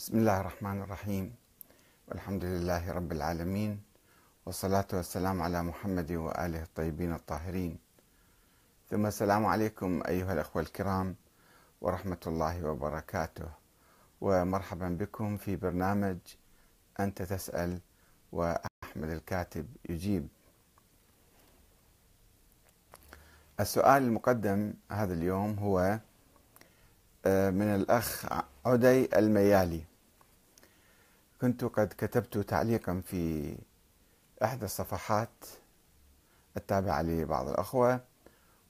بسم الله الرحمن الرحيم. والحمد لله رب العالمين والصلاة والسلام على محمد وآله الطيبين الطاهرين. ثم السلام عليكم أيها الأخوة الكرام ورحمة الله وبركاته. ومرحبا بكم في برنامج أنت تسأل وأحمد الكاتب يجيب. السؤال المقدم هذا اليوم هو آه، من الأخ عدي الميالي. كنت قد كتبت تعليقا في إحدى الصفحات التابعة لبعض الأخوة.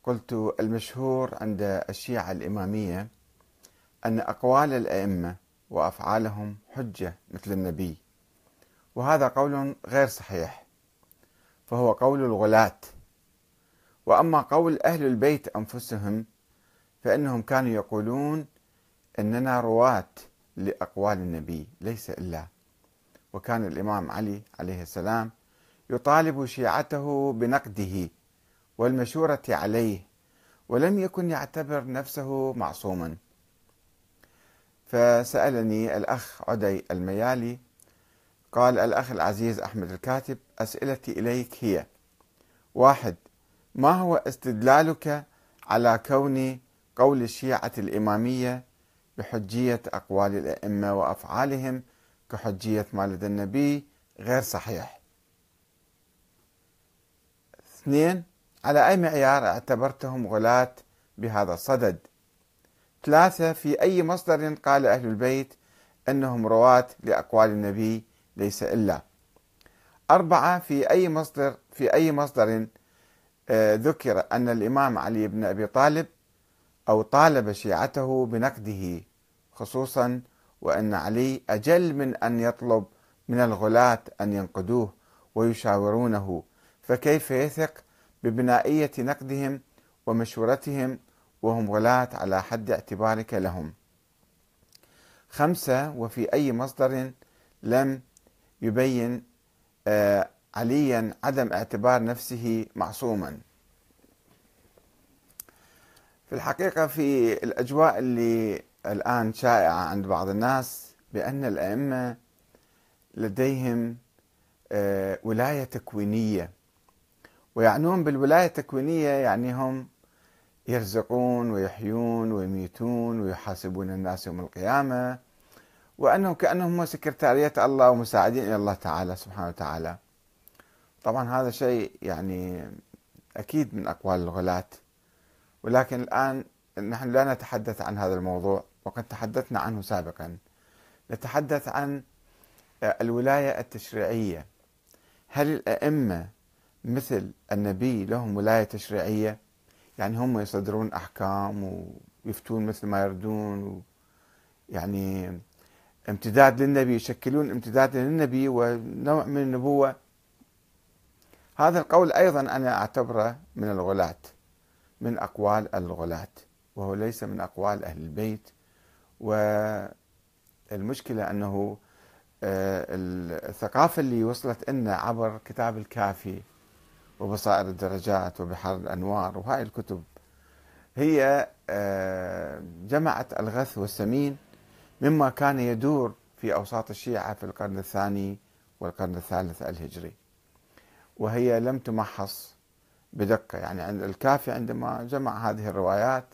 قلت المشهور عند الشيعة الإمامية أن أقوال الأئمة وأفعالهم حجة مثل النبي وهذا قول غير صحيح فهو قول الغلاة. وأما قول أهل البيت أنفسهم فإنهم كانوا يقولون أننا رواة لأقوال النبي ليس إلا وكان الإمام علي عليه السلام يطالب شيعته بنقده والمشورة عليه ولم يكن يعتبر نفسه معصوما. فسألني الأخ عدي الميالي قال الأخ العزيز أحمد الكاتب أسئلتي إليك هي واحد ما هو استدلالك على كون قول الشيعة الإمامية بحجية أقوال الأئمة وأفعالهم كحجية ما لدى النبي غير صحيح. اثنين على أي معيار اعتبرتهم غلاة بهذا الصدد؟ ثلاثة في أي مصدر قال أهل البيت أنهم رواة لأقوال النبي ليس إلا؟ أربعة في أي مصدر في أي مصدر آه، ذكر أن الإمام علي بن أبي طالب أو طالب شيعته بنقده خصوصا وأن علي أجل من أن يطلب من الغلاة أن ينقدوه ويشاورونه فكيف يثق ببنائية نقدهم ومشورتهم وهم غلاة على حد اعتبارك لهم؟ خمسة وفي أي مصدر لم يبين آه، عليا عدم اعتبار نفسه معصوما. في الحقيقة في الأجواء اللي الآن شائعة عند بعض الناس بأن الأئمة لديهم آه، ولاية تكوينية. ويعنون بالولاية التكوينية يعني هم يرزقون ويحيون ويميتون ويحاسبون الناس يوم القيامة وأنهم كأنهم سكرتارية الله ومساعدين إلى الله تعالى سبحانه وتعالى. طبعا هذا شيء يعني أكيد من أقوال الغلاة. ولكن الآن نحن لا نتحدث عن هذا الموضوع. وقد تحدثنا عنه سابقا. نتحدث عن الولاية التشريعية. هل الأئمة مثل النبي لهم ولاية تشريعية؟ يعني هم يصدرون أحكام ويفتون مثل ما يردون يعني امتداد للنبي يشكلون امتداد للنبي ونوع من النبوة. هذا القول أيضا أنا أعتبره من الغلاة من أقوال الغلاة وهو ليس من أقوال أهل البيت. والمشكلة أنه آه، الثقافة اللي وصلت لنا عبر كتاب الكافي وبصائر الدرجات وبحر الأنوار وهاي الكتب هي آه، جمعت الغث والسمين مما كان يدور في أوساط الشيعة في القرن الثاني والقرن الثالث الهجري وهي لم تمحص بدقة. يعني الكافي عندما جمع هذه الروايات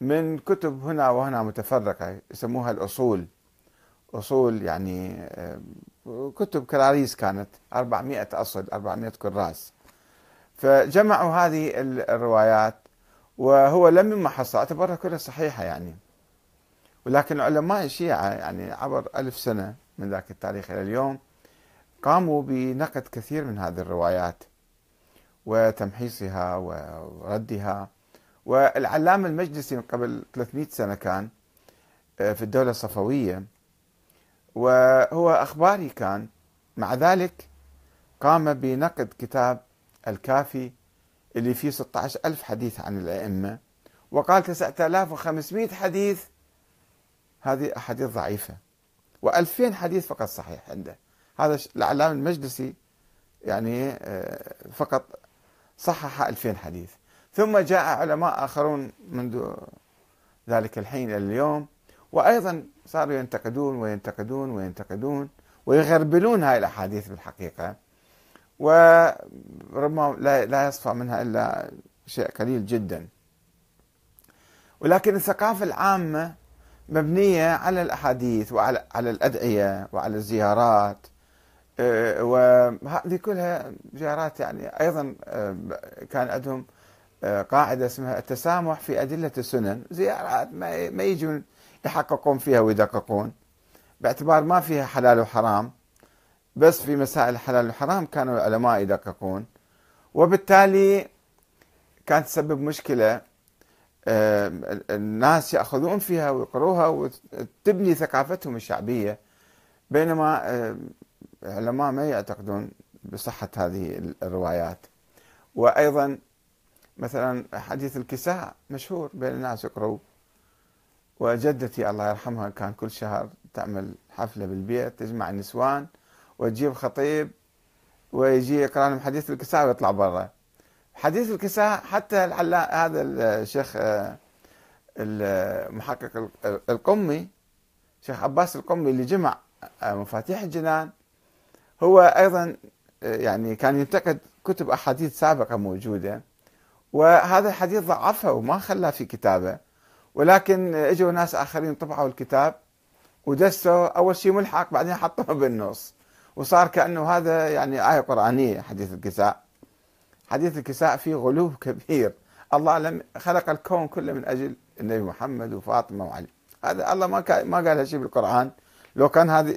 من كتب هنا وهنا متفرقة يسموها الأصول. أصول يعني آه، كتب كراريس كانت 400 أصل 400 كراس. فجمعوا هذه الروايات وهو لم يمحص اعتبرها كلها صحيحة يعني. ولكن علماء الشيعة يعني عبر ألف سنة من ذاك التاريخ إلى اليوم قاموا بنقد كثير من هذه الروايات وتمحيصها وردها. والعلامة المجلسي من قبل 300 سنة كان آه، في الدولة الصفوية وهو أخباري كان مع ذلك قام بنقد كتاب الكافي اللي فيه 16 ألف حديث عن الأئمة وقال 9500 حديث هذه أحاديث ضعيفة و2000 حديث فقط صحيح عنده. هذا العلامة المجلسي يعني آه، فقط صحح 2000 حديث. ثم جاء علماء آخرون منذ ذلك الحين إلى اليوم وأيضا صاروا ينتقدون وينتقدون وينتقدون ويغربلون هاي الأحاديث بالحقيقة وربما لا يصفى منها إلا شيء قليل جدا. ولكن الثقافة العامة مبنية على الأحاديث وعلى على الأدعية وعلى الزيارات آه، وهذه كلها زيارات يعني أيضا آه، كان عندهم قاعدة اسمها التسامح في أدلة السنن. زيارات ما يجون يحققون فيها ويدققون. باعتبار ما فيها حلال وحرام بس في مسائل الحلال والحرام كانوا العلماء يدققون. وبالتالي كانت تسبب مشكلة الناس يأخذون فيها ويقروها وتبني ثقافتهم الشعبية. بينما العلماء ما يعتقدون بصحة هذه الروايات. وأيضا مثلا حديث الكساء مشهور بين الناس يقرأوا وجدتي الله يرحمها كان كل شهر تعمل حفلة بالبيت تجمع النسوان وتجيب خطيب ويجي يقرأ لهم حديث الكساء ويطلع برا. حديث الكساء حتى هذا الشيخ المحقق القمي شيخ عباس القمي اللي جمع آه، مفاتيح الجنان هو أيضا آه، يعني كان ينتقد كتب أحاديث سابقة موجودة. وهذا الحديث ضعفه وما خلاه في كتابه. ولكن اجوا ناس آخرين طبعوا الكتاب ودسوا أول شيء ملحق بعدين حطوه بالنص. وصار كأنه هذا يعني آية قرآنية حديث الكساء. حديث الكساء فيه غلو كبير. الله لم خلق الكون كله من أجل النبي محمد وفاطمة وعلي. هذا الله ما ما قال شيء بالقرآن. لو كان هذا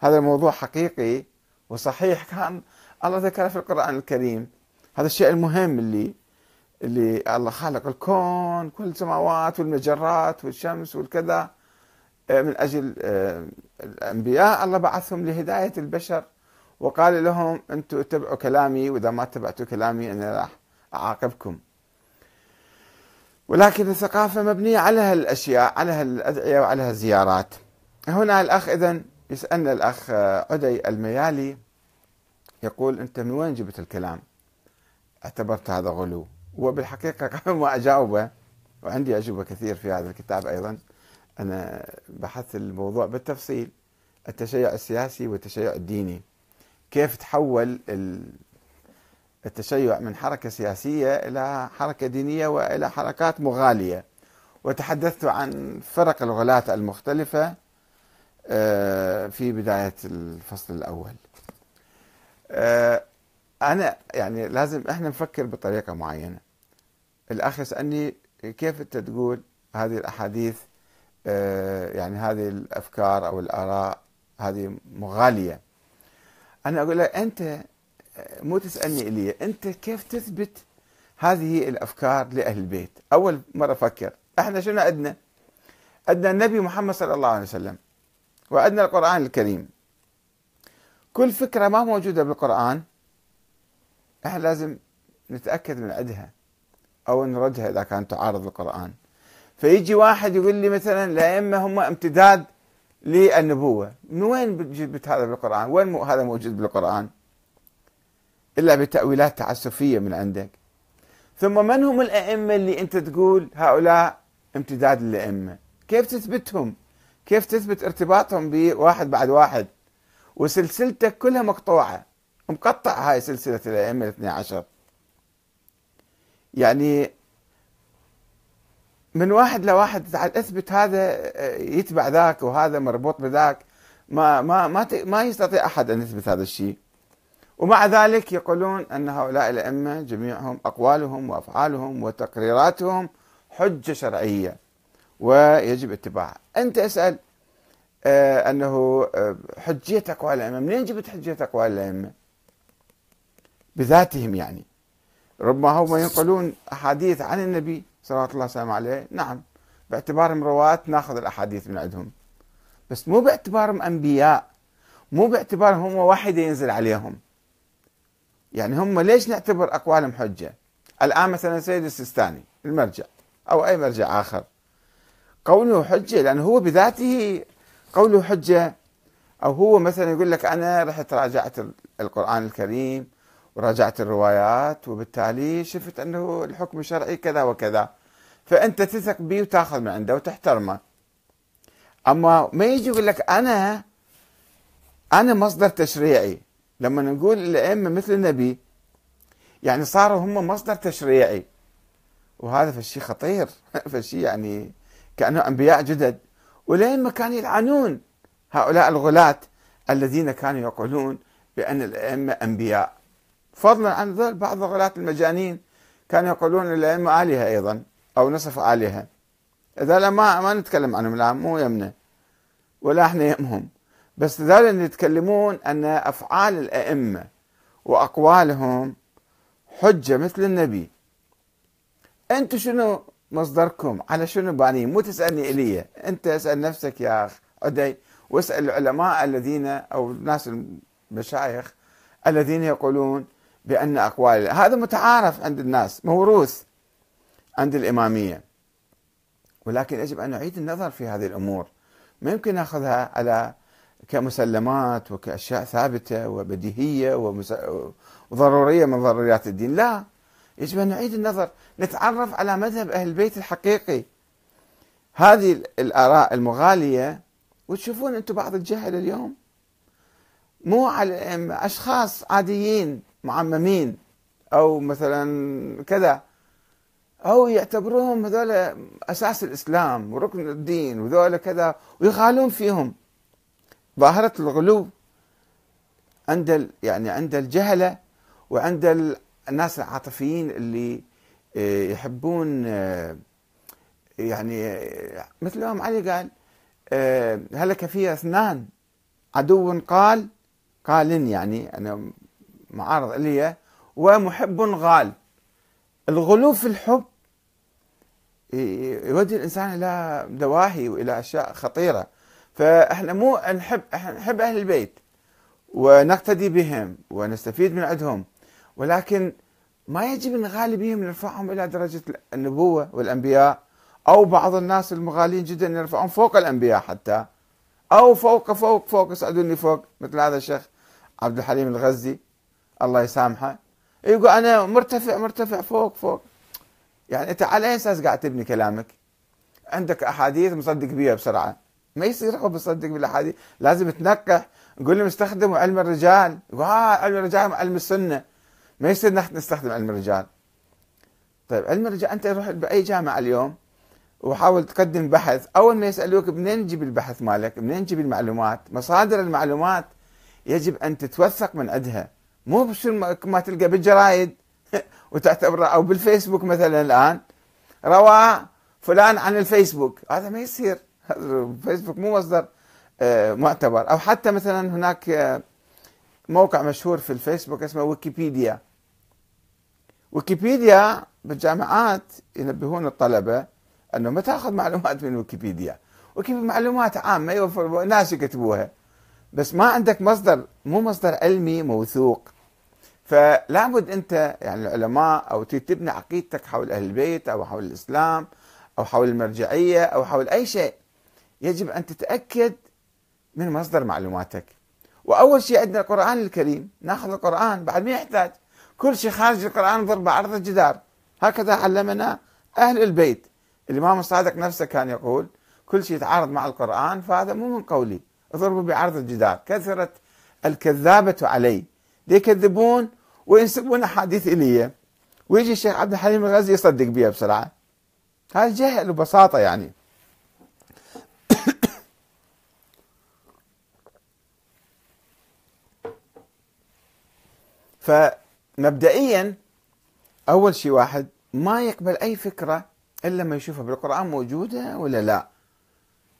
هذا الموضوع حقيقي وصحيح كان الله ذكره في القرآن الكريم. هذا الشيء المهم اللي اللي الله خلق الكون كل السماوات والمجرات والشمس والكذا. آه، من أجل آه، الأنبياء الله بعثهم لهداية البشر. وقال لهم أنتم اتبعوا كلامي وإذا ما اتبعتوا كلامي أنا راح أعاقبكم. ولكن الثقافة مبنية على هالأشياء على هالأدعية وعلى هالزيارات. هنا الأخ إذن يسألنا الأخ عدي الميالي يقول أنت من وين جبت الكلام؟ اعتبرت هذا غلو. وبالحقيقة قبل ما أجاوبه وعندي أجوبة كثير في هذا الكتاب أيضا أنا بحثت الموضوع بالتفصيل التشيع السياسي والتشيع الديني. كيف تحول التشيع من حركة سياسية إلى حركة دينية وإلى حركات مغالية. وتحدثت عن فرق الغلاة المختلفة آه، في بداية الفصل الأول. آه، أنا يعني لازم إحنا نفكر بطريقة معينة. الأخ يسألني كيف أنت تقول هذه الأحاديث آه، يعني هذه الأفكار أو الآراء هذه مغالية. أنا أقول له أنت مو تسألني إلي أنت كيف تثبت هذه الأفكار لأهل البيت؟ أول مرة فكر إحنا شنو عندنا؟ عندنا النبي محمد صلى الله عليه وسلم وعندنا القرآن الكريم. كل فكرة ما موجودة بالقرآن. إحنا لازم نتأكد من عدها أو نردها إذا كانت تعارض القرآن. فيجي واحد يقول لي مثلا الأئمة هم امتداد للنبوة. من وين جبت هذا بالقرآن؟ وين هذا موجود بالقرآن؟ إلا بتأويلات تعسفية من عندك. ثم من هم الأئمة اللي أنت تقول هؤلاء امتداد للأئمة؟ كيف تثبتهم؟ كيف تثبت ارتباطهم بواحد بعد واحد؟ وسلسلتك كلها مقطوعة. مقطع هاي سلسلة الأئمة الاثنى عشر. يعني من واحد لواحد تعال اثبت هذا يتبع ذاك وهذا مربوط بذاك ما ما ما ما يستطيع أحد أن يثبت هذا الشيء. ومع ذلك يقولون أن هؤلاء الأئمة جميعهم أقوالهم وأفعالهم وتقريراتهم حجة شرعية ويجب اتباعها أنت اسأل آه أنه آه حجية أقوال الأئمة. منين جبت حجية أقوال الأئمة؟ بذاتهم يعني. ربما هم ينقلون أحاديث عن النبي صلى الله عليه عليه. نعم باعتبارهم رواة ناخذ الأحاديث من عندهم. بس مو باعتبارهم أنبياء مو باعتبارهم هم واحد ينزل عليهم. يعني هم ليش نعتبر أقوالهم حجة؟ الآن مثلا سيد السيستاني المرجع أو أي مرجع آخر. قوله حجة لأنه هو بذاته قوله حجة أو هو مثلا يقول لك أنا رحت راجعت القرآن الكريم وراجعت الروايات وبالتالي شفت أنه الحكم الشرعي كذا وكذا. فأنت تثق به وتأخذ من عنده وتحترمه. أما ما يجي يقول لك أنا أنا مصدر تشريعي. لما نقول الأئمة مثل النبي يعني صاروا هم مصدر تشريعي. وهذا فشي خطير. فشي يعني كأنه أنبياء جدد. والأئمة كانوا يلعنون هؤلاء الغلاة الذين كانوا يقولون بأن الأئمة أنبياء. فضلا عن ذلك بعض الغلاة المجانين كانوا يقولون الائمه آلهة أيضا أو نصف آلهة. إذا ما ما نتكلم عنهم الآن مو يمنا ولا إحنا يمهم بس ذلك يتكلمون أن أفعال الأئمة وأقوالهم حجة مثل النبي. أنتم شنو مصدركم؟ على شنو بانين مو تسألني إلي. أنت اسأل نفسك يا أخ عدي واسأل العلماء الذين أو الناس المشايخ الذين يقولون بأن أقوال. هذا متعارف عند الناس موروث عند الإمامية. ولكن يجب أن نعيد النظر في هذه الأمور. ما يمكن نأخذها على كمسلمات وكأشياء ثابتة وبديهية وضرورية من ضروريات الدين. لا يجب أن نعيد النظر. نتعرف على مذهب أهل البيت الحقيقي. هذه الآراء المغالية وتشوفون أنتم بعض الجهل اليوم. مو على أشخاص عاديين. معممين أو مثلا كذا أو يعتبروهم هذول أساس الإسلام وركن الدين وذولا كذا ويغالون فيهم. ظاهرة الغلو عند يعني عند الجهلة وعند الناس العاطفيين اللي آه، يحبون آه، يعني آه، مثل ما علي قال هلك في اثنان. عدو قال قال يعني أنا معارض الي ومحب غال. الغلو في الحب يودي الإنسان إلى دواهي وإلى أشياء خطيرة. فإحنا مو نحب إحنا نحب أهل البيت ونقتدي بهم ونستفيد من عندهم. ولكن ما يجب نغالي بهم نرفعهم إلى درجة النبوة والأنبياء أو بعض الناس المغالين جدا نرفعهم فوق الأنبياء حتى. أو فوق فوق فوق يصعدوني فوق مثل هذا الشيخ عبد الحليم الغزي. الله يسامحه. يقول أنا مرتفع مرتفع فوق فوق. يعني أنت على أي أساس قاعد تبني كلامك؟ عندك أحاديث مصدق بيها بسرعة. ما يصير هو بصدق بالأحاديث. لازم تنقح نقول لهم استخدموا علم الرجال. يقول آه علم الرجال علم السنة. ما يصير نستخدم علم الرجال. طيب علم الرجال أنت روح بأي جامعة اليوم وحاول تقدم بحث. أول ما يسألوك منين تجيب البحث مالك؟ منين تجيب المعلومات؟ مصادر المعلومات يجب أن تتوثق من عندها. مو بس ما تلقى بالجرايد وتعتبره أو بالفيسبوك مثلا الآن. روى فلان عن الفيسبوك. هذا ما يصير. الفيسبوك مو مصدر آه، معتبر. أو حتى مثلا هناك آه، موقع مشهور في الفيسبوك اسمه ويكيبيديا. ويكيبيديا بالجامعات ينبهون الطلبة أنه ما تأخذ معلومات من ويكيبيديا. ويكيبيديا معلومات عامة ناس يكتبوها. بس ما عندك مصدر مو مصدر علمي موثوق. فلا بد أنت يعني العلماء أو تبني عقيدتك حول أهل البيت أو حول الإسلام أو حول المرجعية أو حول أي شيء. يجب أن تتأكد من مصدر معلوماتك. وأول شيء عندنا القرآن الكريم. ناخذ القرآن بعد ما يحتاج. كل شيء خارج القرآن ضرب عرض الجدار. هكذا علمنا أهل البيت. الإمام الصادق نفسه كان يقول كل شيء يتعارض مع القرآن فهذا مو من قولي. اضربوا بعرض الجدار. كثرت الكذابة علي. يكذبون؟ وينسبون احاديث إلي ويجي الشيخ عبد الحليم الغزي يصدق بها بسرعة. هذا جهل وبساطه يعني. فمبدئيا أول شيء واحد ما يقبل أي فكرة إلا لما يشوفها بالقرآن موجودة ولا لا.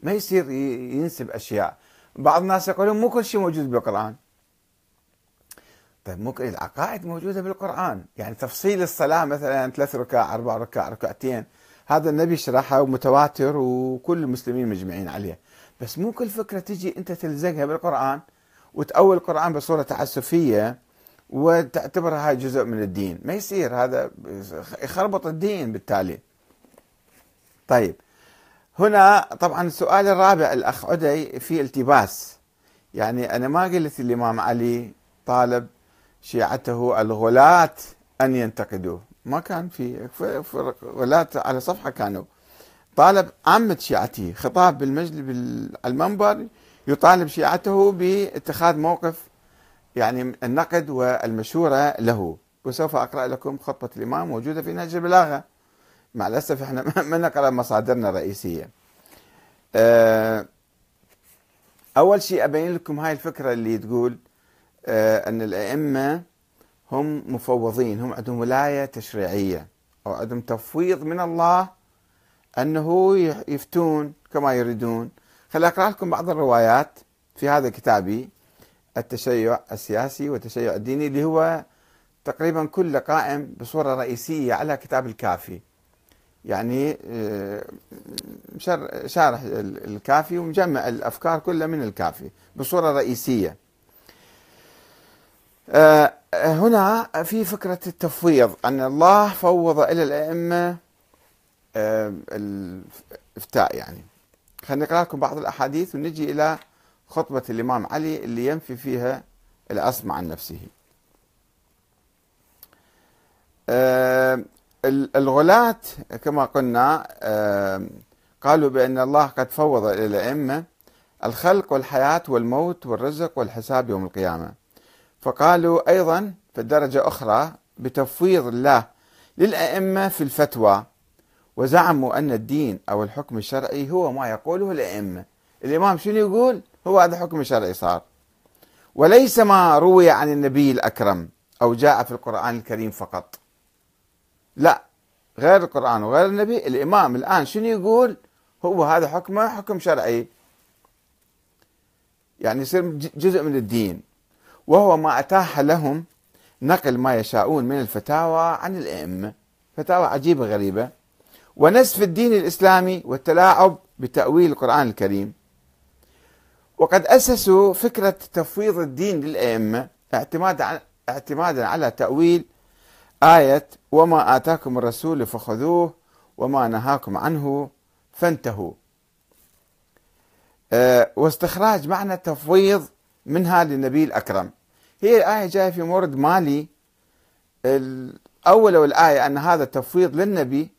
ما يصير ينسب أشياء. بعض الناس يقولون مو كل شيء موجود بالقرآن. طيب ممكن العقائد موجودة بالقرآن. يعني تفصيل الصلاة مثلا ثلاث ركع أربع ركع ركعتين هذا النبي شرحها ومتواتر وكل المسلمين مجمعين عليه. بس مو كل فكرة تجي أنت تلزقها بالقرآن وتأول القرآن بصورة تعسفية وتعتبرها هاي جزء من الدين. ما يصير هذا يخربط الدين بالتالي. طيب هنا طبعا السؤال الرابع الأخ عدي في التباس. يعني أنا ما قلت الإمام علي طالب شيعته الغلاة أن ينتقدوه. ما كان في غلاة على صفحة كانوا. طالب عامة شيعته خطاب بالمجلس بالمنبر يطالب شيعته باتخاذ موقف يعني النقد والمشورة له. وسوف أقرأ لكم خطبة الإمام موجودة في نهج البلاغة. مع الأسف إحنا ما نقرأ مصادرنا الرئيسية. آه، أول شيء أبين لكم هاي الفكرة اللي تقول أن الأئمة هم مفوضين هم عندهم ولاية تشريعية أو عندهم تفويض من الله أنه يفتون كما يريدون. خلي أقرأ لكم بعض الروايات في هذا كتابي التشيع السياسي والتشيع الديني اللي هو تقريبا كله قائم بصورة رئيسية على كتاب الكافي. يعني آه، شارح الكافي ومجمع الأفكار كلها من الكافي بصورة رئيسية. آه، هنا في فكرة التفويض أن الله فوض إلى الأئمة آه، الإفتاء يعني. خلينا نقرأ لكم بعض الأحاديث ونجي إلى خطبة الإمام علي اللي ينفي فيها الأصم عن نفسه. الغلاة كما قلنا قالوا بأن الله قد فوض إلى الأئمة. الخلق والحياة والموت والرزق والحساب يوم القيامة. فقالوا أيضا في الدرجة أخرى بتفويض الله للأئمة في الفتوى وزعموا أن الدين أو الحكم الشرعي هو ما يقوله الأئمة. الإمام شنو يقول؟ هو هذا حكم شرعي صار. وليس ما روي عن النبي الأكرم أو جاء في القرآن الكريم فقط. لا غير القرآن وغير النبي. الإمام الآن شنو يقول؟ هو هذا حكمه حكم شرعي. يعني يصير جزء من الدين. وهو ما أتاح لهم نقل ما يشاءون من الفتاوى عن الأئمة. فتاوى عجيبة غريبة. ونسف الدين الإسلامي والتلاعب بتأويل القرآن الكريم. وقد أسسوا فكرة تفويض الدين للأئمة اعتمادا اعتمادا على تأويل آية وما آتاكم الرسول فخذوه وما نهاكم عنه فانتهوا. أه واستخراج معنى التفويض منها للنبي الأكرم. هي الآية جاية في مورد مالي. الأول والآية أن هذا التفويض للنبي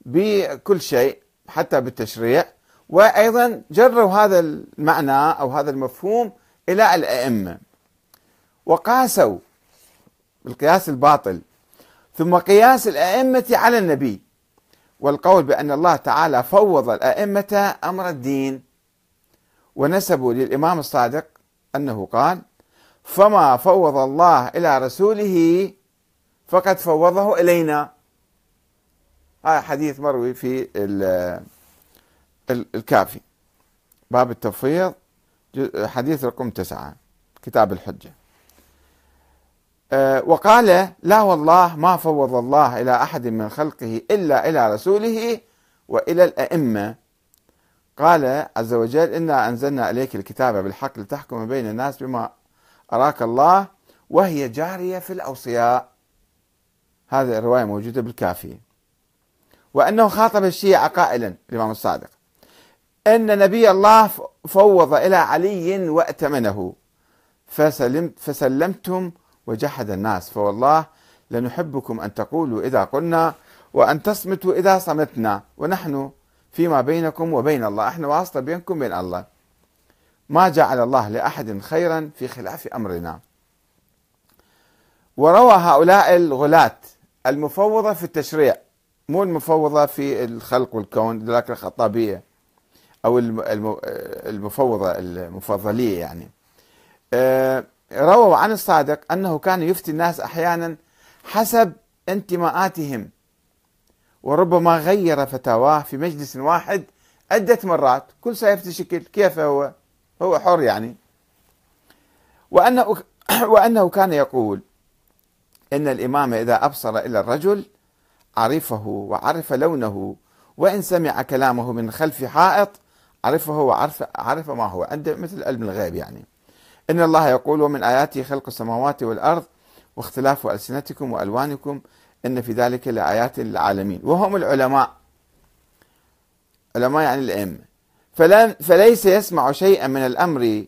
بكل شيء حتى بالتشريع. وأيضا جروا هذا المعنى أو هذا المفهوم إلى الأئمة. وقاسوا بالقياس الباطل. ثم قياس الأئمة على النبي. والقول بأن الله تعالى فوض الأئمة أمر الدين. ونسبوا للإمام الصادق. أنه قال فما فوض الله إلى رسوله فقد فوضه إلينا. هذا حديث مروي في الكافي. باب التفويض حديث رقم تسعة كتاب الحجة. آه، وقال لا والله ما فوض الله إلى أحد من خلقه إلا إلى رسوله وإلى الأئمة قال عز وجل إنا أنزلنا إليك الكتاب بالحق لتحكم بين الناس بما أراك الله وهي جارية في الأوصياء. هذه الرواية موجودة بالكافي. وأنه خاطب الشيعة قائلا الإمام الصادق أن نبي الله فوض إلى علي وأتمنه. فسلمت فسلمتم وجحد الناس. فوالله لنحبكم أن تقولوا إذا قلنا وأن تصمتوا إذا صمتنا. ونحن فيما بينكم وبين الله. إحنا واسطة بينكم وبين الله. ما جعل الله لأحد خيرا في خلاف أمرنا. وروى هؤلاء الغلاة المفوضة في التشريع. مو المفوضة في الخلق والكون ذاك الخطابية. أو المفوضة المفضلية يعني. آه، رووا عن الصادق أنه كان يفتي الناس أحيانا حسب انتماءاتهم. وربما غير فتاواه في مجلس واحد عدة مرات. كل سيفتي شكل كيف هو؟ هو حر يعني. وأنه, وأنه كان يقول إن الإمام إذا أبصر إلى الرجل عرفه وعرف لونه وإن سمع كلامه من خلف حائط عرفه وعرف عرف ما هو. عنده مثل علم الغيب يعني. إن الله يقول ومن آياته خلق السماوات والأرض واختلاف ألسنتكم وألوانكم إن في ذلك لآيات للعالمين. وهم العلماء. علماء يعني الأئمة. فليس يسمع شيئا من الأمر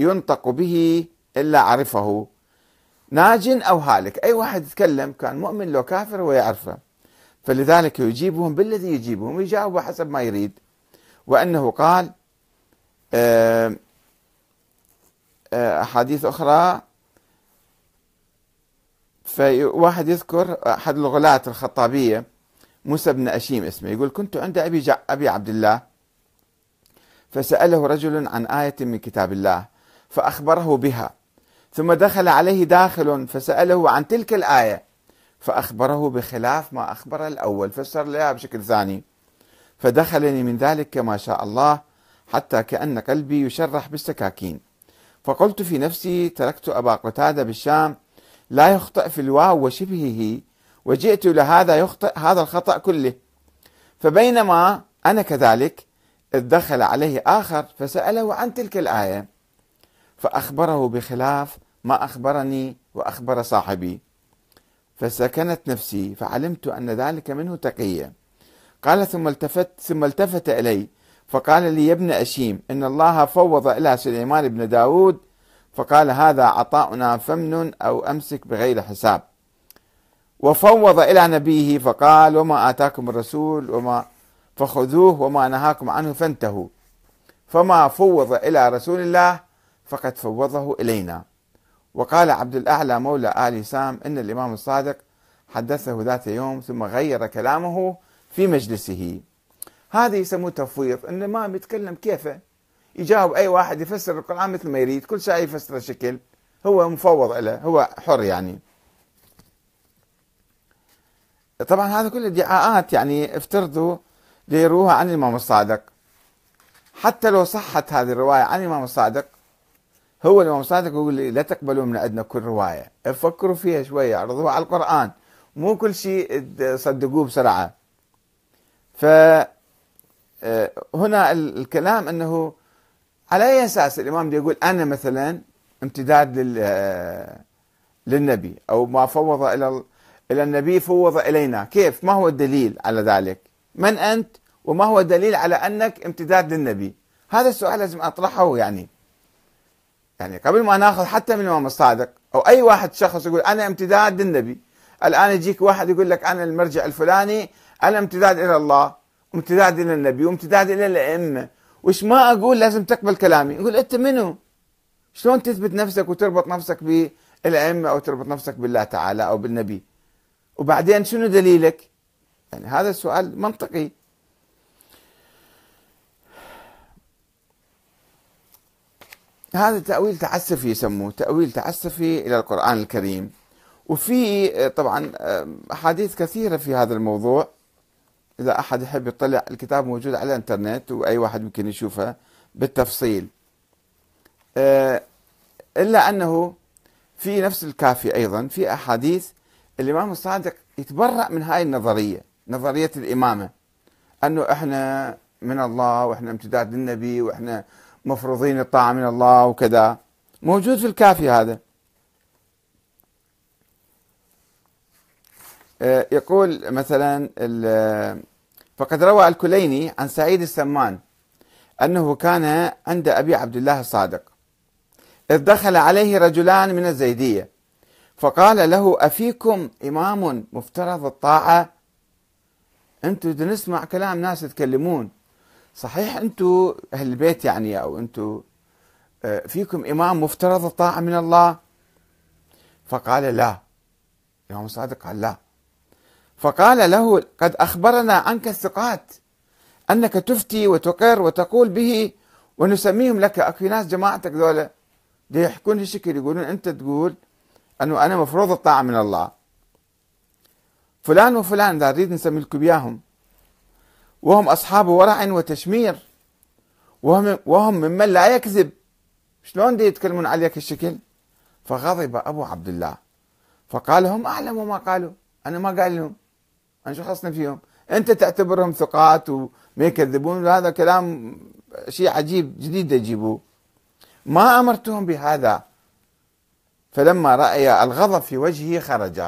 ينطق به إلا عرفه. ناج أو هالك. أي واحد يتكلم كان مؤمن لو كافر هو يعرفه فلذلك يجيبهم بالذي يجيبهم ويجاوب حسب ما يريد. وأنه قال آه، آه، أحاديث أخرى فواحد يذكر أحد الغلاة الخطابية موسى بن أشيم اسمه يقول كنت عند أبي, أبي عبد الله فسأله رجل عن آية من كتاب الله فأخبره بها ثم دخل عليه داخل فسأله عن تلك الآية فأخبره بخلاف ما أخبر الأول فسر لها بشكل ثاني فدخلني من ذلك كما شاء الله حتى كأن قلبي يشرح بالسكاكين فقلت في نفسي تركت أبا قتادة بالشام لا يخطئ في الواو وشبهه وجئت لهذا يخطئ هذا الخطأ كله. فبينما أنا كذلك إذ دخل عليه آخر فسأله عن تلك الآية. فأخبره بخلاف ما أخبرني وأخبر صاحبي. فسكنت نفسي فعلمت أن ذلك منه تقية. قال ثم التفت ثم التفت إلي فقال لي يا ابن أشيم إن الله فوض إلى سليمان بن داود فقال هذا عطاؤنا فمن أو أمسك بغير حساب. وفوض إلى نبيه فقال وما آتاكم الرسول وما فخذوه وما نهاكم عنه فانتهوا. فما فوض إلى رسول الله فقد فوضه إلينا. وقال عبد الأعلى مولى آل سام إن الإمام الصادق حدثه ذات يوم ثم غير كلامه في مجلسه. هذا يسموه تفويض. إن ما يتكلم كيفه يجاوب أي واحد يفسر القرآن مثل ما يريد كل شيء يفسر شكل. هو مفوض له هو حر يعني. طبعا هذا كله ادعاءات يعني افترضوا ليروها عن الإمام الصادق. حتى لو صحت هذه الرواية عن الإمام الصادق هو الإمام الصادق يقول لا تقبلوا من عندنا كل رواية. فكروا فيها شوية عرضوها على القرآن. مو كل شيء صدقوه بسرعة. ف آه، هنا الكلام أنه على أي أساس الإمام يقول أنا مثلا امتداد لل للنبي أو ما فوض إلى إلى النبي فوض إلينا. كيف؟ ما هو الدليل على ذلك؟ من أنت؟ وما هو الدليل على أنك امتداد للنبي؟ هذا السؤال لازم أطرحه يعني يعني قبل ما نأخذ حتى من الإمام الصادق أو أي واحد شخص يقول أنا امتداد للنبي. الآن يجيك واحد يقول لك أنا المرجع الفلاني أنا امتداد إلى الله وامتداد إلى النبي وامتداد إلى الأئمة. وش ما أقول لازم تقبل كلامي. يقول أنت منو؟ شلون تثبت نفسك وتربط نفسك بالأئمة أو تربط نفسك بالله تعالى أو بالنبي؟ وبعدين شنو دليلك؟ يعني هذا السؤال منطقي. هذا تأويل تعسفي يسموه تأويل تعسفي إلى القرآن الكريم. وفي طبعا أحاديث كثيرة في هذا الموضوع. إذا أحد يحب يطلع الكتاب موجود على الإنترنت وأي واحد ممكن يشوفه بالتفصيل. آه، إلا أنه في نفس الكافي أيضا في أحاديث الإمام الصادق يتبرأ من هاي النظرية نظرية الإمامة. أنه إحنا من الله وإحنا امتداد للنبي وإحنا مفروضين الطاعة من الله وكذا. موجود في الكافي هذا. يقول مثلا فقد روى الكليني عن سعيد السمان أنه كان عند أبي عبد الله الصادق. إذ دخل عليه رجلان من الزيدية فقال له أفيكم إمام مفترض الطاعة؟ أنتم نسمع كلام ناس يتكلمون صحيح أنتم أهل البيت يعني أو أنتم آه، فيكم إمام مفترض الطاعة من الله؟ فقال لا الإمام الصادق قال لا. فقال له قد أخبرنا عنك الثقات أنك تفتي وتقر وتقول به ونسميهم لك أكو ناس جماعتك ذولا. يحكون هالشكل يقولون أنت تقول أنه أنا مفروض الطاعة من الله. فلان وفلان إذا نريد نسمي لكم إياهم. وهم أصحاب ورع وتشمير وهم, وهم ممن لا يكذب. شلون دي يتكلمون عليك الشكل فغضب أبو عبد الله. فقال هم أعلموا ما قالوا أنا ما قال لهم. أنا شو خصني فيهم أنت تعتبرهم ثقات وما يكذبون. هذا كلام شيء عجيب جديد يجيبوه ما أمرتهم بهذا. فلما رأي الغضب في وجهه خرج.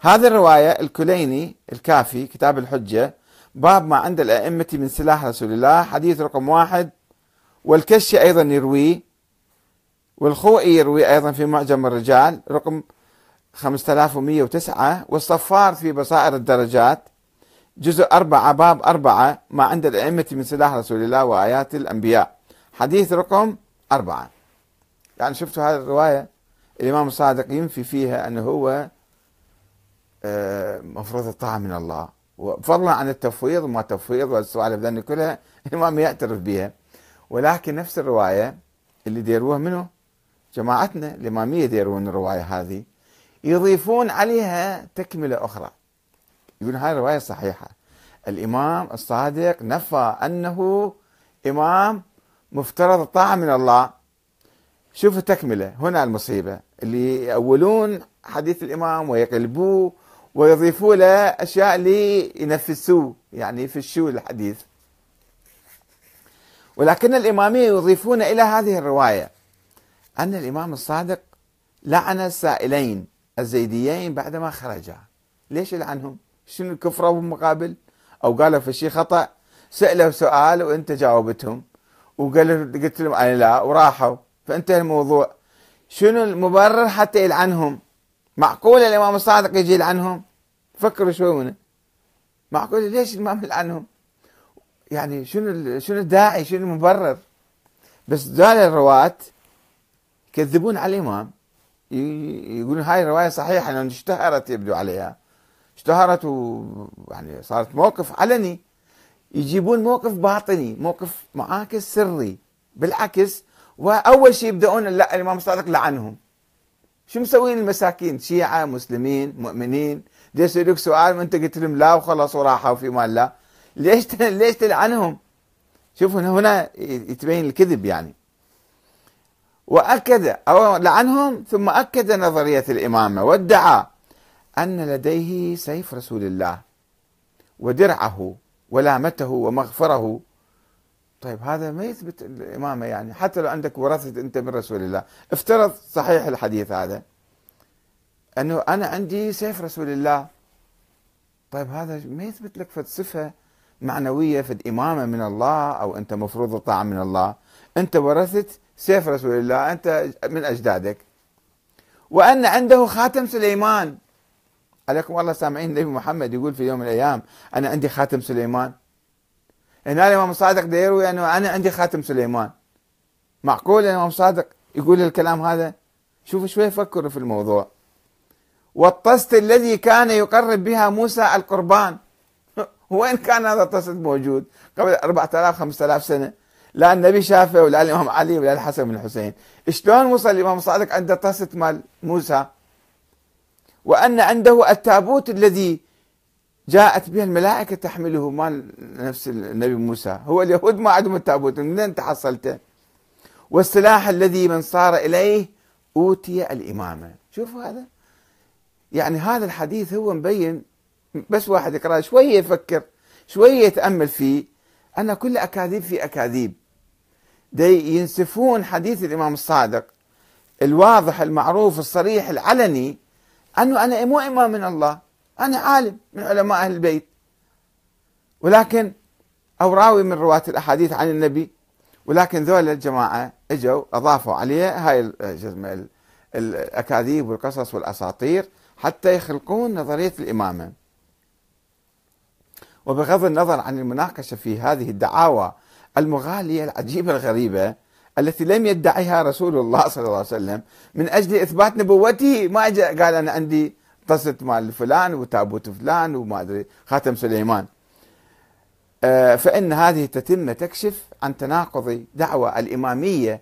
هذه الرواية الكليني الكافي كتاب الحجة باب ما عند الأئمة من سلاح رسول الله حديث رقم واحد. والكشي أيضا يرويه والخوئي يروي أيضا في معجم الرجال رقم 5109 والصفار في بصائر الدرجات. جزء أربعة باب أربعة ما عند الأئمة من سلاح رسول الله وآيات الأنبياء. حديث رقم أربعة. يعني شفتوا هذه الرواية؟ الإمام الصادق ينفي فيها أنه هو آه، مفروض الطاعة من الله. وفضلا عن التفويض وما تفويض والسوالف ذني كلها الإمام يعترف بها. ولكن نفس الرواية اللي ديروها منه جماعتنا الإمامية ديرون الرواية هذه. يضيفون عليها تكملة أخرى. يقول هاي الرواية صحيحة. الإمام الصادق نفى أنه إمام مفترض الطاعة من الله. شوفوا تكملة هنا المصيبة. اللي يأولون حديث الإمام ويقلبوه ويضيفوا له أشياء لينفسوه. يعني يفشوا الحديث. ولكن الإمامية يضيفون إلى هذه الرواية أن الإمام الصادق لعن السائلين. الزيديين بعدما خرجا. ليش يلعنهم؟ شنو الكفرة بالمقابل أو قالوا في شيء خطأ؟ سألوا سؤال وأنت جاوبتهم. وقال قلت لهم أنا لا وراحوا. فانتهى الموضوع. شنو المبرر حتى يلعنهم؟ معقول الإمام الصادق يجي يلعنهم؟ فكروا شوي منه. معقول ليش الإمام يلعنهم؟ يعني شنو شنو الداعي؟ شنو المبرر؟ بس دول الرواة يكذبون على الإمام. يقولون هاي الرواية صحيحة لأن اشتهرت يبدو عليها. اشتهرت و يعني صارت موقف علني. يجيبون موقف باطني موقف معاكس سري بالعكس وأول شيء يبدأون لا الإمام الصادق لعنهم. شو مسوين المساكين؟ شيعة مسلمين مؤمنين. يسألوك سؤال وأنت قلت لهم لا وخلاص وراحوا في مال لا. ليش ليش تلعنهم؟ شوفوا هنا يتبين الكذب يعني. وأكد أو لعنهم ثم أكد نظرية الإمامة وادعى أن لديه سيف رسول الله ودرعه ولامته ومغفره. طيب هذا ما يثبت الإمامة يعني حتى لو عندك ورثة أنت من رسول الله. افترض صحيح الحديث هذا أنه أنا عندي سيف رسول الله. طيب هذا ما يثبت لك فد صفة معنوية فد إمامة من الله أو أنت مفروض الطاعة من الله. أنت ورثت سيف رسول الله أنت من أجدادك. وأن عنده خاتم سليمان. عليكم الله سامعين النبي محمد يقول في يوم من الأيام أنا عندي خاتم سليمان. هنا الإمام الصادق ده يروي أنه أنا عندي خاتم سليمان. معقول الإمام الصادق يقول الكلام هذا؟ شوفوا شوي فكروا في الموضوع. والطست الذي كان يقرب بها موسى القربان. وين كان هذا الطست موجود؟ قبل 4000 5000 سنة. لا النبي شافه ولا الإمام علي ولا الحسن بن الحسين. شلون وصل الإمام الصادق عنده طست مال موسى؟ وأن عنده التابوت الذي جاءت به الملائكة تحمله مال نفس النبي موسى. هو اليهود ما عندهم التابوت منين تحصلته؟ والسلاح الذي من صار إليه أوتي الإمامة. شوفوا هذا. يعني هذا الحديث هو مبين بس واحد يقرأ شوية يفكر شوية يتأمل فيه. أن كل أكاذيب في أكاذيب. دي ينسفون حديث الإمام الصادق الواضح المعروف الصريح العلني أنه أنا مو إمام من الله أنا عالم من علماء أهل البيت. ولكن أو راوي من رواة الأحاديث عن النبي ولكن ذول الجماعة إجوا أضافوا عليه هاي الأكاذيب والقصص والأساطير حتى يخلقون نظرية الإمامة. وبغض النظر عن المناقشة في هذه الدعاوى المغالية العجيبة الغريبة التي لم يدعيها رسول الله صلى الله عليه وسلم من أجل إثبات نبوته ما قال أنا عندي طست مال فلان وتابوت فلان وما أدري خاتم سليمان آه، فإن هذه التتمة تكشف عن تناقض دعوى الإمامية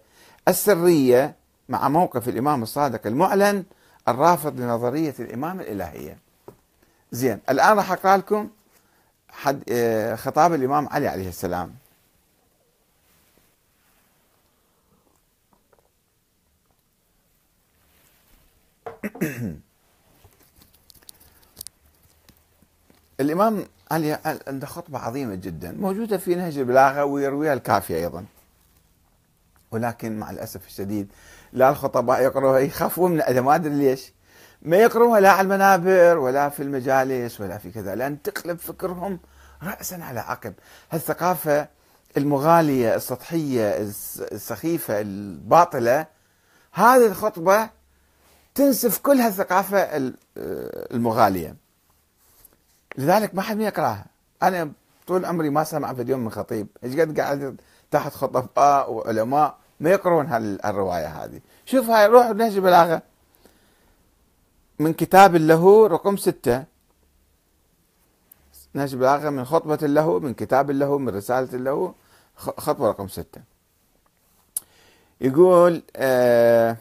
السرية مع موقف الإمام الصادق المعلن الرافض لنظرية الإمامة الإلهية. زين الآن راح أقرأ لكم حد آه، خطاب الإمام علي عليه السلام. الإمام علي عنده خطبة عظيمة جدا موجودة في نهج البلاغة ويرويها الكافي أيضا. ولكن مع الأسف الشديد لا الخطباء يقروها يخافون من ما أدري ليش. ما يقروها لا على المنابر ولا في المجالس ولا في كذا لأن تقلب فكرهم رأسا على عقب. هالثقافة المغالية السطحية السخيفة الباطلة هذه الخطبة تنسف كل هالثقافة المغالية. لذلك ما حد يقراها أنا طول عمري ما سمع في اليوم من خطيب. إيش قد قاعد تحت خطباء وعلماء ما يقرون هالرواية هذه. شوف هاي روح نهج البلاغة. من كتاب له رقم ستة. نهج البلاغة من خطبة له من كتاب له من رسالة له خطوة رقم ستة. يقول آه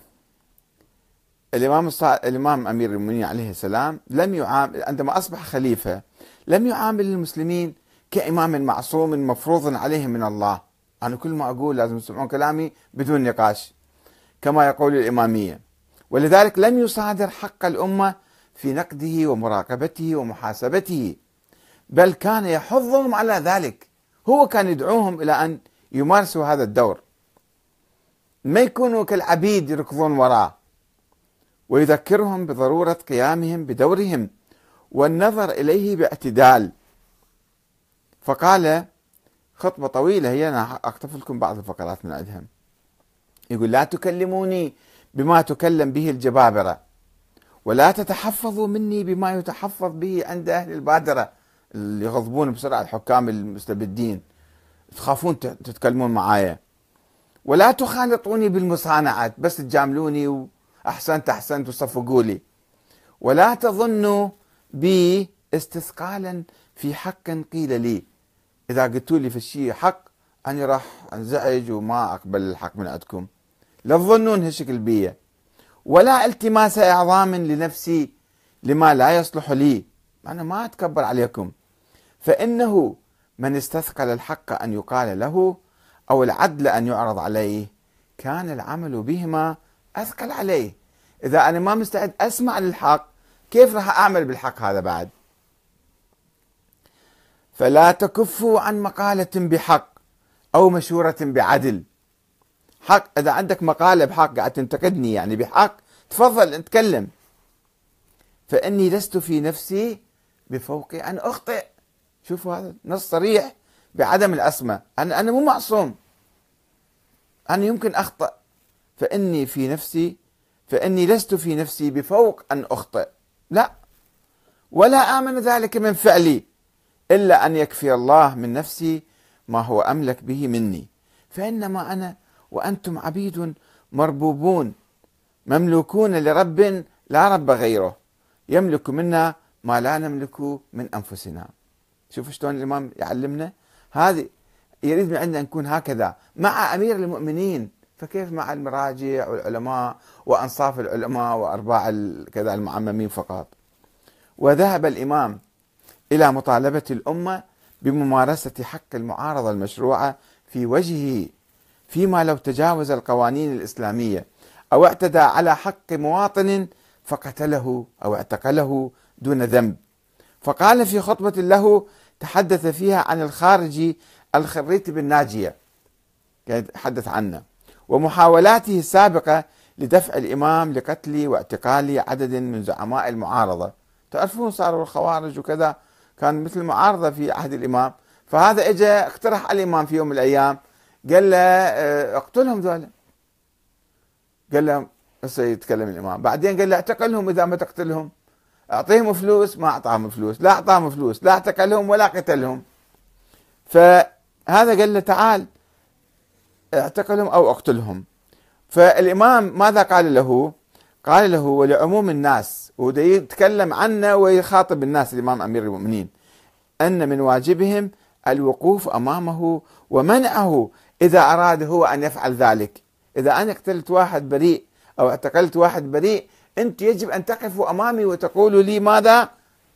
الإمام الإمام أمير المؤمنين عليه السلام لم يعامل عندما أصبح خليفة لم يعامل المسلمين كإمام معصوم مفروض عليهم من الله. أنا كل ما أقول لازم تسمعون كلامي بدون نقاش كما يقول الإمامية. ولذلك لم يصادر حق الأمة في نقده ومراقبته ومحاسبته بل كان يحضهم على ذلك. هو كان يدعوهم إلى أن يمارسوا هذا الدور. ما يكونوا كالعبيد يركضون وراه. ويذكرهم بضرورة قيامهم بدورهم والنظر إليه باعتدال. فقال خطبة طويلة هي أنا أقتف لكم بعض الفقرات من عندها. يقول لا تكلموني بما تكلم به الجبابرة ولا تتحفظوا مني بما يتحفظ به عند أهل البادرة اللي يغضبون بسرعة الحكام المستبدين. تخافون تتكلمون معايا. ولا تخالطوني بالمصانعات بس تجاملوني وأحسنت أحسنت وصفقوا لي. ولا تظنوا بي استثقالا في حق قيل لي. إذا قلتوا لي في الشيء حق أنا راح أنزعج وما أقبل الحق من عندكم. لا تظنون هالشكل بي. ولا التماس إعظام لنفسي لما لا يصلح لي. أنا ما أتكبر عليكم. فإنه من استثقل الحق أن يقال له أو العدل أن يعرض عليه كان العمل بهما أثقل عليه. إذا أنا ما مستعد أسمع للحق كيف راح أعمل بالحق هذا بعد؟ فلا تكفوا عن مقالة بحق أو مشورة بعدل. حق إذا عندك مقالة بحق قاعد تنتقدني يعني بحق تفضل اتكلم. فإني لست في نفسي بفوق أن أخطئ. شوفوا هذا نص صريح بعدم العصمة أنا أنا مو معصوم. أنا يمكن أخطأ. فإني في نفسي فإني لست في نفسي بفوق أن أخطئ. لا. ولا آمن ذلك من فعلي إلا أن يكفي الله من نفسي ما هو أملك به مني. فإنما أنا وأنتم عبيد مربوبون مملوكون لرب لا رب غيره. يملك منا ما لا نملك من أنفسنا. شوف شلون الإمام يعلمنا؟ هذه يريد من عندنا نكون هكذا مع أمير المؤمنين. فكيف مع المراجع والعلماء وأنصاف العلماء وأرباع كذا المعممين فقط؟ وذهب الإمام إلى مطالبة الأمة بممارسة حق المعارضة المشروعة في وجهه فيما لو تجاوز القوانين الإسلامية أو اعتدى على حق مواطن فقتله أو اعتقله دون ذنب. فقال في خطبة له تحدث فيها عن الخارجي الخريت بالناجية. يتحدث عنه. ومحاولاته السابقة لدفع الإمام لقتل واعتقال عدد من زعماء المعارضة. تعرفون صاروا الخوارج وكذا كان مثل معارضة في عهد الإمام. فهذا اجى اقترح على الإمام في يوم من الأيام قال له آه، اقتلهم ذولا. قال له هسه يتكلم الإمام. بعدين قال له اعتقلهم إذا ما تقتلهم. أعطيهم فلوس ما أعطاهم فلوس. لا أعطاهم فلوس لا اعتقلهم ولا قتلهم. فهذا قال له تعال. اعتقلهم أو أقتلهم. فالإمام ماذا قال له؟ قال له ولعموم الناس. يتكلم عنه ويخاطب الناس الإمام أمير المؤمنين. أن من واجبهم الوقوف أمامه ومنعه إذا أراد هو أن يفعل ذلك. إذا أنا قتلت واحد بريء أو اعتقلت واحد بريء أنت يجب أن تقفوا أمامي وتقولوا لي ماذا؟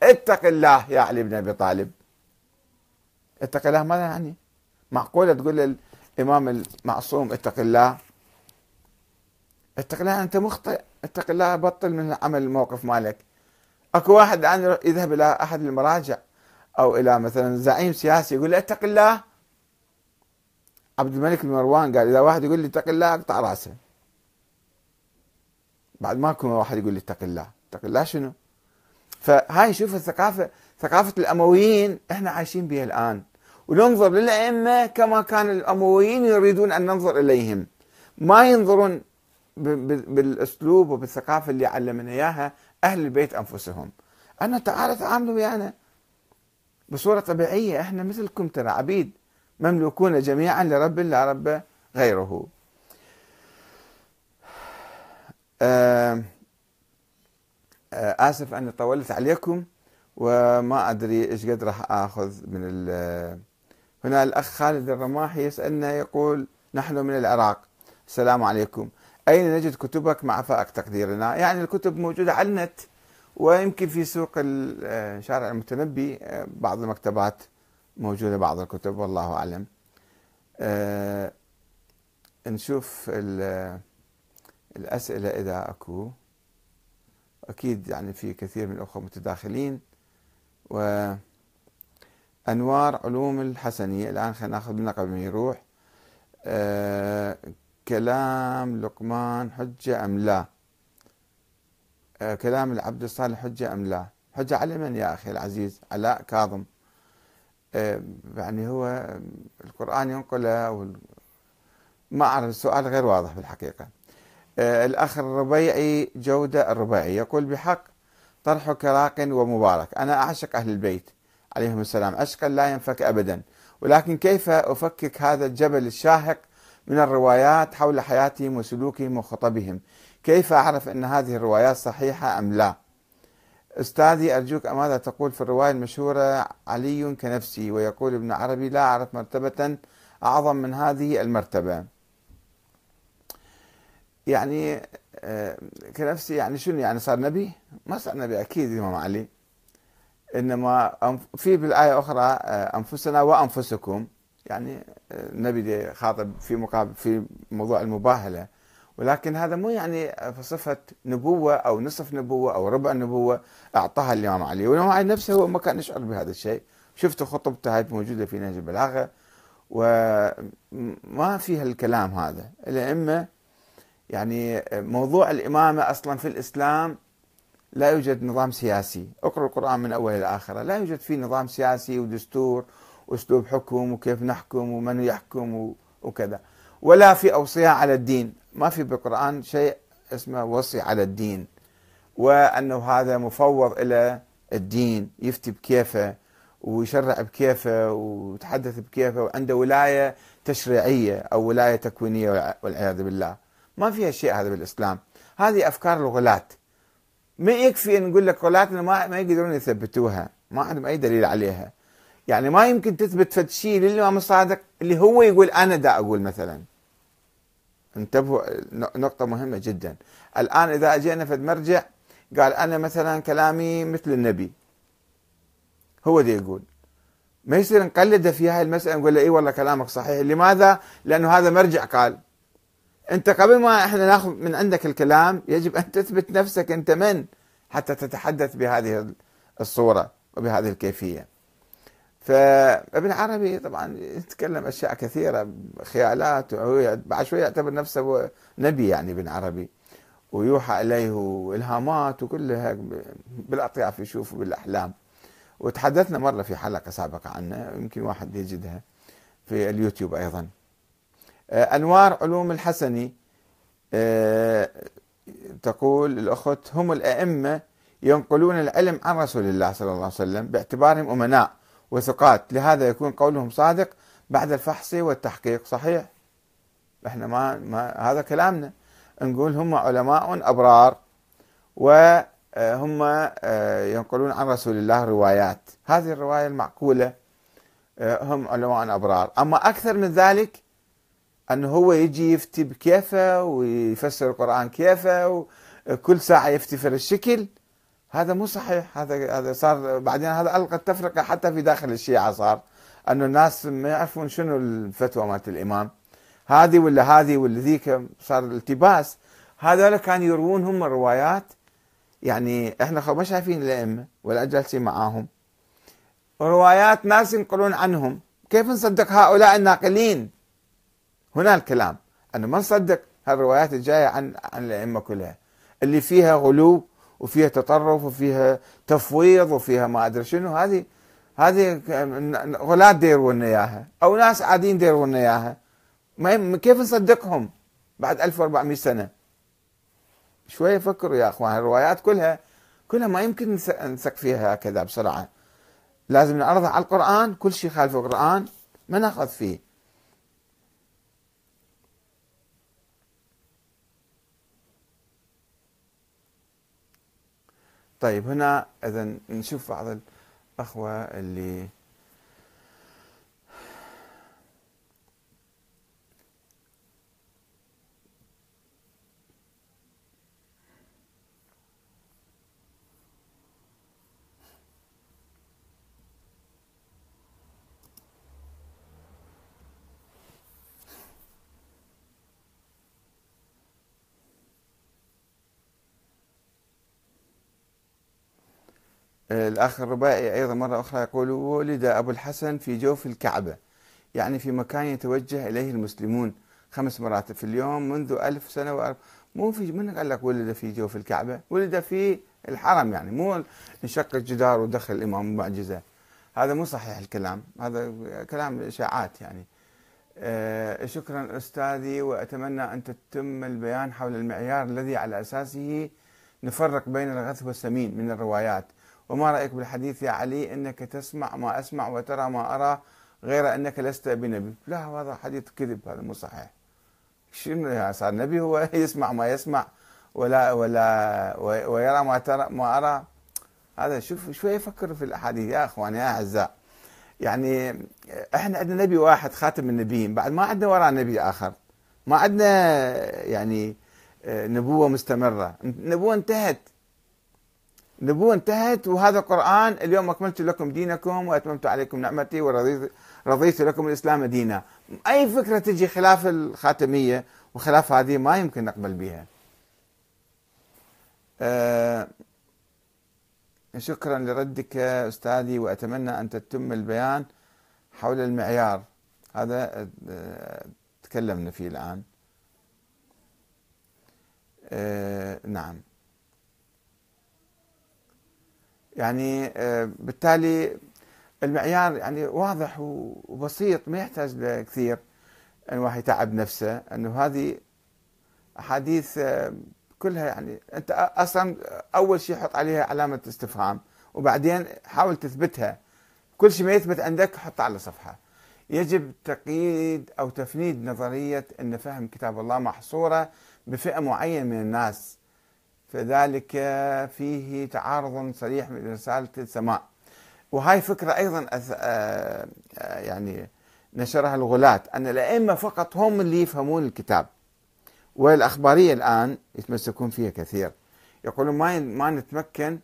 اتق الله يا علي بن أبي طالب. اتق الله ماذا يعني؟ معقولة تقول للإمام المعصوم اتق الله. اتق الله أنت مخطئ. اتق الله بطل من عمل الموقف مالك. أكو واحد الان يذهب إلى أحد المراجع أو إلى مثلا زعيم سياسي يقول له اتق الله. عبد الملك بن مروان قال إذا واحد يقول لي اتق الله أقطع رأسه. بعد ما يكون واحد يقول لي اتق الله. اتق الله شنو؟ فهاي شوف الثقافة ثقافة الأمويين إحنا عايشين بها الآن. وننظر للأئمة كما كان الأمويين يريدون أن ننظر إليهم. ما ينظرون بالأسلوب وبالثقافة اللي علمنا إياها أهل البيت أنفسهم. أنا تعال تعاملوا ويانا. بصورة طبيعية إحنا مثلكم ترى عبيد مملوكون جميعا لرب لا رب غيره. آه، آه، آسف أني طولت عليكم وما أدري إيش قد راح آخذ من هنا الأخ خالد الرماحي يسألنا يقول نحن من العراق. السلام عليكم. أين نجد كتبك مع فائق تقديرنا؟ يعني الكتب موجودة على النت ويمكن في سوق آه، شارع المتنبي بعض المكتبات موجودة بعض الكتب والله أعلم. أه نشوف الأسئلة إذا أكو. أكيد يعني في كثير من الأخوة متداخلين وأنوار علوم الحسنية. الآن خلينا نأخذ منها قبل ما يروح. أه كلام لقمان حجة أم لا؟ أه كلام العبد الصالح حجة أم لا؟ حجة على من يا أخي العزيز؟ علاء كاظم. أه يعني هو القرآن ينقله ما أعرف السؤال غير واضح بالحقيقة. آه، الأخ الربيعي جودة الربيعي يقول بحق طرحك راق ومبارك. أنا أعشق أهل البيت. عليهم السلام. عشقا لا ينفك أبدا. ولكن كيف أفكك هذا الجبل الشاهق من الروايات حول حياتهم وسلوكهم وخطبهم؟ كيف أعرف أن هذه الروايات صحيحة أم لا؟ أستاذي أرجوك ماذا تقول في الرواية المشهورة علي كنفسي؟ ويقول ابن عربي لا أعرف مرتبة أعظم من هذه المرتبة. يعني آه، كنفسي يعني شنو؟ يعني صار نبي؟ ما صار نبي أكيد الامام علي. إنما في بالآية أخرى آه، أنفسنا وأنفسكم. يعني النبي آه، خاطب في مقابل في موضوع المباهلة. ولكن هذا مو يعني صفة نبوة أو نصف نبوة أو ربع نبوة. أعطاها الإمام علي. والإمام علي نفسه هو ما كان يشعر بهذا الشيء. شفت خطبته هاي موجودة في نهج البلاغة. وما فيها الكلام هذا. الأئمة يعني موضوع الإمامة أصلا في الإسلام لا يوجد نظام سياسي. اقرأ القرآن من أول إلى آخره. لا يوجد فيه نظام سياسي ودستور وأسلوب حكم وكيف نحكم ومن يحكم وكذا. ولا في أوصياء على الدين. ما في بالقرآن شيء اسمه وصي على الدين. وأنه هذا مفوض إلى الدين. يفتي بكيفه ويشرع بكيفه ويتحدث بكيفه وعنده ولاية تشريعية أو ولاية تكوينية والعياذ بالله. ما فيها شيء هذا بالإسلام. هذه أفكار الغلاة. ما يكفي إن نقول لك غلاتنا ما ما يقدرون يثبتوها. ما عندهم أي دليل عليها. يعني ما يمكن تثبت فد شيء للامام الصادق اللي هو يقول أنا دا أقول مثلا. انتبهوا نقطة مهمة جدا. الآن إذا أجينا فد مرجع قال أنا مثلا كلامي مثل النبي. هو دي يقول. ما يصير نقلده في هاي المسألة نقول له إي والله كلامك صحيح. لماذا؟ لأنه هذا مرجع قال. انت قبل ما إحنا ناخذ من عندك الكلام يجب أن تثبت نفسك انت من حتى تتحدث بهذه الصورة وبهذه الكيفية. فابن عربي طبعا يتكلم أشياء كثيرة خيالات بعد شوي يعتبر نفسه نبي يعني ابن عربي ويوحى إليه والهامات وكلها بالأطياف يشوف بالاحلام. وتحدثنا مرة في حلقة سابقة عنه يمكن واحد يجدها في اليوتيوب أيضا. آه، أنوار علوم الحسني آه، تقول الأخت هم الأئمة ينقلون العلم عن رسول الله صلى الله عليه وسلم باعتبارهم أمناء وثقات. لهذا يكون قولهم صادق بعد الفحص والتحقيق صحيح؟ إحنا ما, ما هذا كلامنا. نقول هم علماء أبرار وهم آه، ينقلون عن رسول الله روايات. هذه الرواية المعقولة هم علماء أبرار. أما أكثر من ذلك انه هو يجي يفتي بكيفه ويفسر القرآن كيفه وكل ساعة يفتي في الشكل. هذا مو صحيح. هذا هذا صار بعدين هذا ألقى التفرقة حتى في داخل الشيعة صار. انه الناس ما يعرفون شنو الفتوى مالت الإمام. هذه ولا هذه ولا ذيك صار التباس. هذول كانوا يروون هم الروايات. يعني إحنا ما شايفين الأئمة ولا جالسين معاهم. روايات ناس ينقلون عنهم. كيف نصدق هؤلاء الناقلين؟ هنا الكلام أنه ما نصدق هالروايات الجاية عن عن الأئمة كلها. اللي فيها غلو وفيها تطرف وفيها تفويض وفيها ما أدري شنو هذه هذه غلاة ديرون إياها أو ناس عاديين ديرون إياها. ما كيف نصدقهم بعد 1400 سنة؟ شوية فكروا يا أخوان الروايات كلها كلها ما يمكن نثق فيها هكذا بسرعة. لازم نعرضها على القرآن كل شيء خالف القرآن ما ناخذ فيه. طيب هنا اذا نشوف بعض الأخوة اللي الأخ الربائي أيضا مرة أخرى يقول ولد أبو الحسن في جوف الكعبة يعني في مكان يتوجه إليه المسلمون خمس مرات في اليوم منذ ألف سنة وأرب مو في من قال لك ولد في جوف الكعبة؟ ولد في الحرم يعني مو انشق الجدار ودخل الإمام معجزة. هذا مو صحيح الكلام هذا كلام إشاعات يعني. آه شكرا أستاذي وأتمنى أن تتم البيان حول المعيار الذي على أساسه نفرق بين الغث والسمين من الروايات. وما رأيك بالحديث يا علي إنك تسمع ما أسمع وترى ما أرى غير أنك لست بنبي؟ لا هذا حديث كذب هذا مو صحيح. شنو صار نبي هو يسمع ما يسمع ولا ولا ويرى ما ترى ما أرى. هذا شوف شوي يفكر في الأحاديث. يا أخواني يا أعزاء يعني إحنا عندنا نبي واحد خاتم النبيين بعد ما عندنا وراء نبي آخر. ما عندنا يعني نبوة مستمرة. النبوة انتهت. النبوة انتهت وهذا القرآن اليوم أكملت لكم دينكم وأتممت عليكم نعمتي ورضيت رضيت لكم الإسلام دينا. أي فكرة تجي خلاف الخاتمية وخلاف هذه ما يمكن نقبل بها. أه شكرا لردك أستاذي وأتمنى أن تتم البيان حول المعيار. هذا أه تكلمنا فيه الآن. أه نعم. يعني آه، بالتالي المعيار يعني واضح وبسيط ما يحتاج لكثير أن واحد يتعب نفسه أنه هذه أحاديث آه، كلها يعني أنت أصلا أول شيء حط عليها علامة استفهام وبعدين حاول تثبتها. كل شيء ما يثبت عندك حطه على صفحة. يجب تقييد أو تفنيد نظرية إن فهم كتاب الله محصورة بفئة معينة من الناس. فذلك فيه تعارض صريح من رسالة السماء. وهاي فكرة أيضا آه، يعني نشرها الغلاة أن الأئمة فقط هم اللي يفهمون الكتاب. والأخبارية الآن يتمسكون فيها كثير. يقولون ما ما نتمكن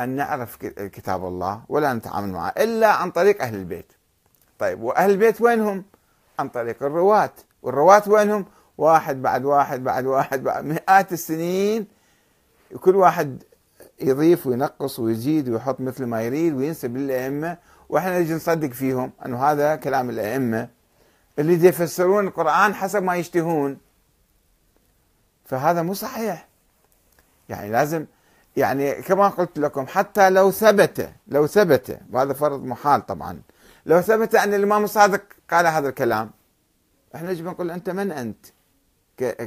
أن نعرف كتاب الله ولا نتعامل معه إلا عن طريق أهل البيت. طيب وأهل البيت وينهم؟ عن طريق الرواة. والرواة وينهم؟ واحد بعد واحد بعد واحد بعد مئات السنين كل واحد يضيف وينقص ويزيد ويحط مثل ما يريد وينسب للأئمة وإحنا نجي نصدق فيهم أنه هذا كلام الأئمة. اللي يفسرون القرآن حسب ما يشتهون. فهذا مو صحيح. يعني لازم يعني كما قلت لكم حتى لو ثبت لو ثبت وهذا فرض محال طبعا. لو ثبت أن الإمام الصادق قال هذا الكلام إحنا نجي نقول أنت من أنت؟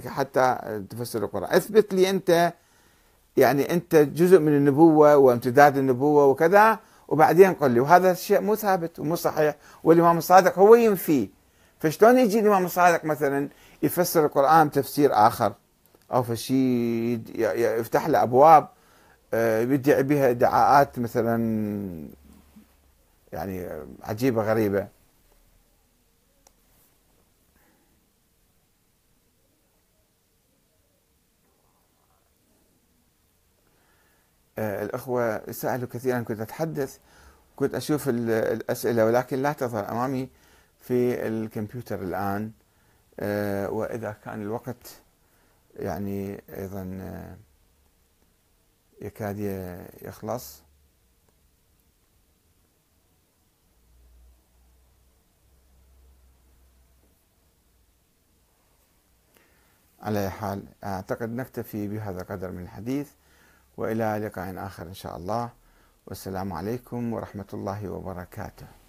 حتى تفسر القرآن. اثبت لي أنت يعني أنت جزء من النبوة وامتداد النبوة وكذا وبعدين قل لي وهذا الشيء مو ثابت ومو صحيح والإمام الصادق هو ينفي فشلون يجي الإمام الصادق مثلا يفسر القرآن تفسير آخر؟ أو فشي يفتح له أبواب آه، يدعي بها ادعاءات مثلا يعني عجيبة غريبة. الأخوة سألوا كثيرا كنت أتحدث كنت أشوف الأسئلة ولكن لا تظهر أمامي في الكمبيوتر الآن. آه، وإذا كان الوقت يعني أيضا آه، يكاد يخلص. على حال أعتقد نكتفي بهذا القدر من الحديث. وإلى لقاء آخر إن شاء الله. والسلام عليكم ورحمة الله وبركاته.